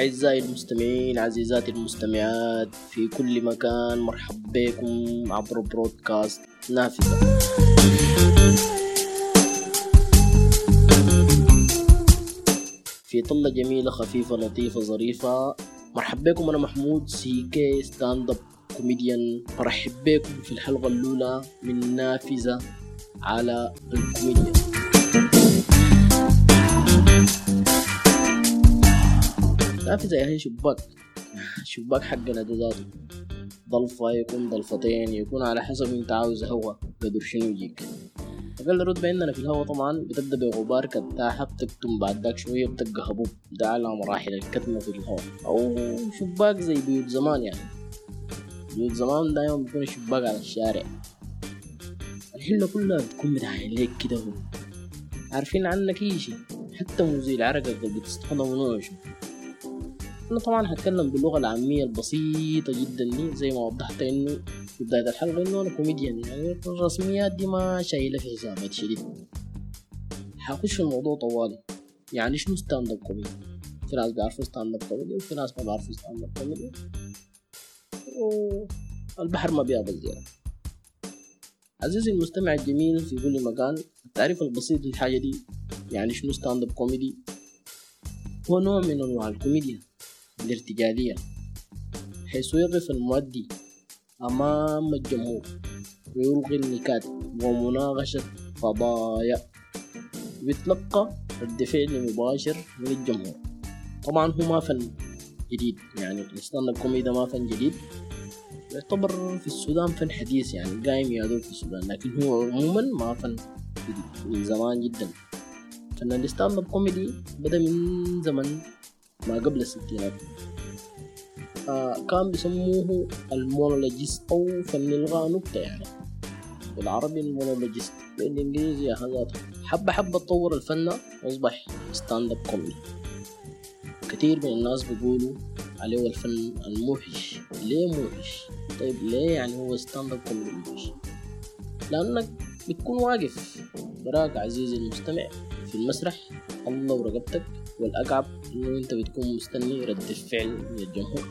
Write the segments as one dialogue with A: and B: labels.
A: أعزائي المستمعين عزيزاتي المستمعات في كل مكان مرحب بكم عبر broadcast نافذة. في طلة جميلة خفيفة لطيفة ظريفة. مرحب بكم أنا محمود سي كي stand up comedian برحب بكم في الحلقة الأولى من نافذة على الكوميديا. نافذة يا هي شباك. شباك حقنا ده ذاته. ضلفة يكون ضلفتين يكون على حسب أنت عاوز هوا قدر شنو يجيك. أقل رتبة عندنا في الهواء طبعا بتبدأ بغبار كتاحة بتكتم بعد ذاك شوية بتبقى هبوب. ده على مراحل الكتمة في الهواء أو شباك زي بيوت زمان يعني. بيوت زمان دايما بيكون الشباك على الشارع. الحلة كلها بتكون متعين ليك كده عارفين عنك ايشي حتى مزيل العرق اللي بتستخدم نوعه أنا طبعا هتكلم باللغة العامية البسيطة جدا دي زي ما وضحت إنه في بداية الحلقة إنه أنا كوميديان يعني الرسميات دي ما شايلة في حسابات شديد حخش في الموضوع طوالي. يعني شنو stand up comedy في ناس بيعرفوا stand up comedy وفي ناس ما بيعرفوا stand up comedy والبحر ما بيابس زيادة. عزيزي المستمع الجميل في كل مكان التعريف البسيط للحاجة دي يعني شنو stand up comedy هو نوع من أنواع الكوميديا. الارتجالية حيث يقف المؤدي أمام الجمهور ويلقي النكات ومناقشة قضايا ويتلقى رد فعل مباشر من الجمهور. طبعا هو ما فن جديد يعني ال stand up comedy ما فن جديد. يعتبر في السودان فن حديث يعني قايم يادوب في السودان لكن هو عموما ما فن جديد من زمان جدا. فن ال stand up comedy بدأ من زمن ما قبل الستينات. آه كان بيسموه ال monologist أو فن إلقاء نكتة يعني بالعربي ال monologist بالإنجليزي ذاته حبة حبة تطور الفن وأصبح stand up comedy كثير من الناس بيقولوا عليه الفن الموحش. ليه موحش؟ طيب ليه يعني هو stand up comedy موحش؟ لأنك بتكون واقف براك عزيزي المستمع في المسرح. الله ورقبتك. والأصعب إنه أنت بتكون مستني رد الفعل من الجمهور.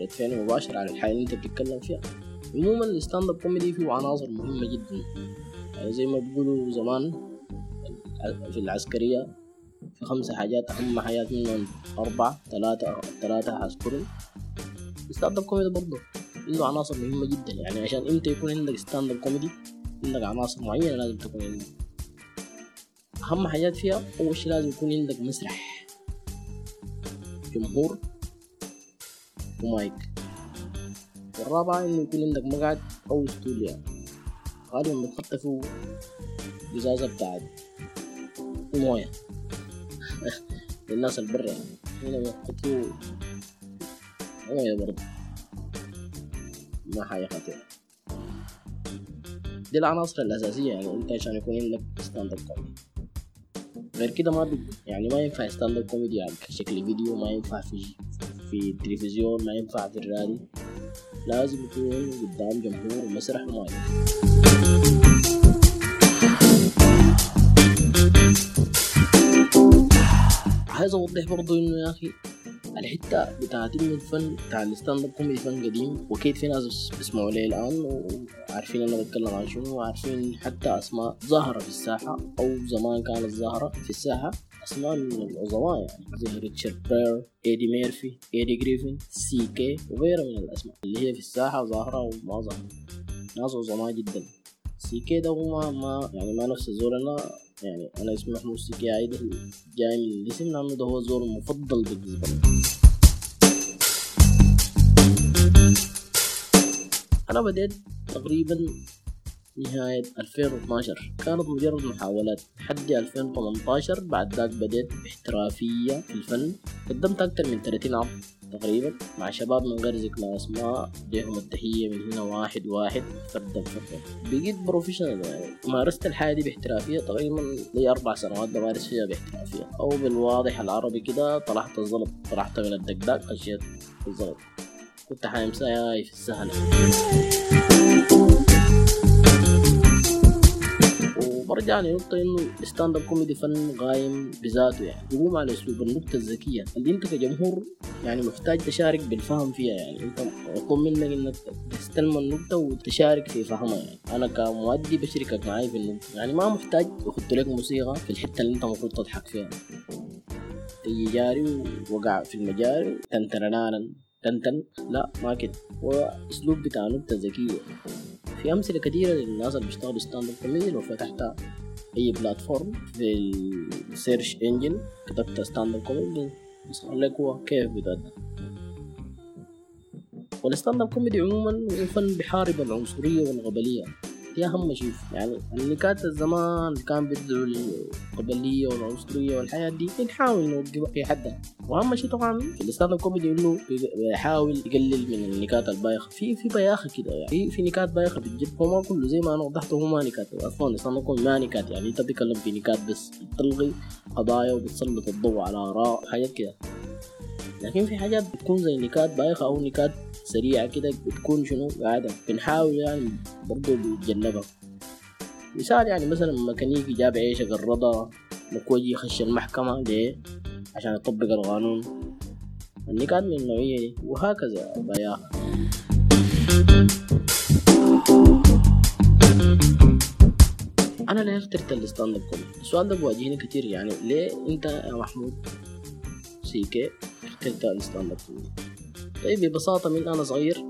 A: رد فعل مباشر على الحاجة اللي أنت بتتكلم فيها. عموما ال stand up comedy فيه عناصر مهمة جدا. يعني زي ما بيقولوا زمان في العسكرية في خمسة حاجات أهم حاجات منهم أربعة ثلاثة ثلاثة هذكرهم ال stand up comedy برضه عنده عناصر مهمة جدا. يعني عشان أنت يكون عندك stand up comedy عندك عناصر معينة لازم تكون عندك. أهم حاجات فيها أول شي لازم يكون عندك مسرح جمهور ومايك. والرابعة إنه يكون عندك مقعد أو stool. غالبا بتحط فيه قزازة بتاعت موية للناس البرة هنا بنحط فيه موية برضه. ما حاجة خطيرة دي العناصر الأساسية يعني. أنت عشان يكون عندك stand up comedy غير كده ما بي يعني ما ينفع stand up comedy على شكل فيديو ما ينفع في في التلفزيون ما ينفع في الراديو. لازم يكون قدام جمهور ومسرح ومايك عايز أوضح برضو إنه يا أخي الحتة بتاعت إنه الفن بتاع ال stand up comedy فن قديم. واكيد في ناس بيسمعوا لي الآن وعارفين أنا بتكلم عن شنو وعارفين حتى أسماء ظاهرة في الساحة أو زمان كانت ظاهرة في الساحة. أسماء من العظماء يعني زي ريتشارد برايور إيدي ميرفي إيدي جريفن سي كي وغيرها من الأسماء اللي هي في الساحة ظاهرة وما ظاهرة ناس عظماء جدا. سي كي ده ما, ما يعني ما نفس الزول أنا يعني أنا اسمي محمود سي كي عايده جاي من الاسم لأنه ده هو الزول المفضل بالنسبة لي. أنا بديت تقريبا نهاية 2012 كانت مجرد محاولات لحد 2018 بعد ذاك بديت باحترافية في الفن. قدمت أكثر من 30 عرض تقريبا مع شباب من غير ذكر أسماء. ليهم التحية من هنا واحد واحد فردا فردا بقيت professional يعني. مارست الحاجة دي باحترافية تقريبا لي أربع سنوات بمارس فيها باحترافية. أو بالواضح العربي كده طلعت الزلط طلعت من الدقداق خشيت الزلط كنت حامساها في السهلة نرجع لنقطة إنه stand up comedy فن قايم بذاته يعني. يقوم على أسلوب النكتة الذكية. اللي أنت كجمهور يعني محتاج تشارك بالفهم فيها يعني. أنت مطلوب منك إنك تستلم النكتة وتشارك في فهمها يعني. أنا كمؤدي بشاركك معي في النكتة يعني ما محتاج أحط لك موسيقى في الحتة اللي أنت المفروض تضحك فيها. تيجي جاري ووقع في المجاري تنترنانا تنتن. لا ما كده. هو أسلوب بتاع نكتة ذكية. في أمثلة كثيرة للناس اللي بيشتغلوا stand up comedy لو فتحت أي platform في ال search engine كتبت stand up comedy يظهر لك هو كيف بيقدم وال stand up comedy عموما هو فن بيحارب العنصرية والقبلية. دي أهم شيء يعني النكات الزمان كان بيدعوا للقبلية والعنصرية والحاجة دي بنحاول نوقف في حدها. وأهم شيء طبعا في ال stand up إنه بيحاول يقلل من النكات البايخة. في في بايخة كده يعني. في في نكات بايخة بتجيب هو ما كله زي ما أنا وضحت هو ما نكات. أصلا ال stand up comedy ما نكات. يعني أنت بتتكلم في نكات بس بتلقي قضايا وبتسلط الضوء على آراء حاجات كده. لكن في حاجات بتكون زي نكات بايخة أو نكات سريعة كده بتكون شنو؟ قاعدة. بنحاول يعني برضه بنتجنبها مثال يعني مثلا ميكانيكي جاب عيشة قرضها مكوجي يخش المحكمة ليه؟ عشان يطبق القانون. النكات من النوعية دي. وهكذا بياها أنا ليه اخترت ال stand up comedy؟ السؤال ده بواجهني كتير يعني. ليه؟ أنت يا محمود سي كي اخترت ال stand up comedy؟ طيب ببساطة من أنا صغير.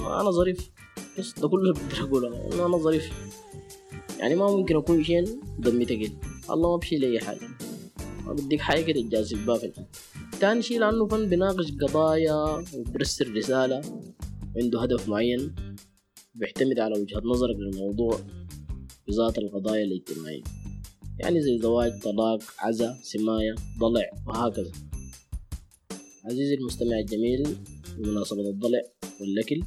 A: أنا ظريف. بس ده كله اللي بقدر أقوله أنا ظريف. يعني ما ممكن أكون شين دمي تقيل. الله ما بشيل أي حاجة. ما بديك حاجة كده تجازف بها في تاني شيء لأنه فن بيناقش قضايا وبرسل رسالة عنده هدف معين بيعتمد على وجهة نظرك للموضوع بذات القضايا الاجتماعية. يعني زي زواج طلاق عزا سماية ضلع وهكذا. عزيزي المستمع الجميل بمناسبة الضلع والأكل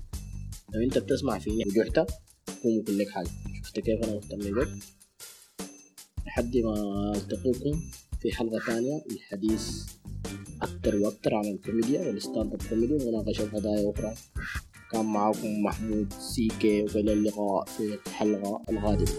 A: لو أنت بتسمع فيني وجعت قوم وكل لك حاجة. شفت كيف أنا مهتم بك لحد ما ألتقيكم في حلقة ثانية للحديث أكتر وأكتر عن الكوميديا وال stand up comedy ومناقشة قضايا أخرى. كان معكم محمود سيكي وإلى اللقاء في الحلقة القادمة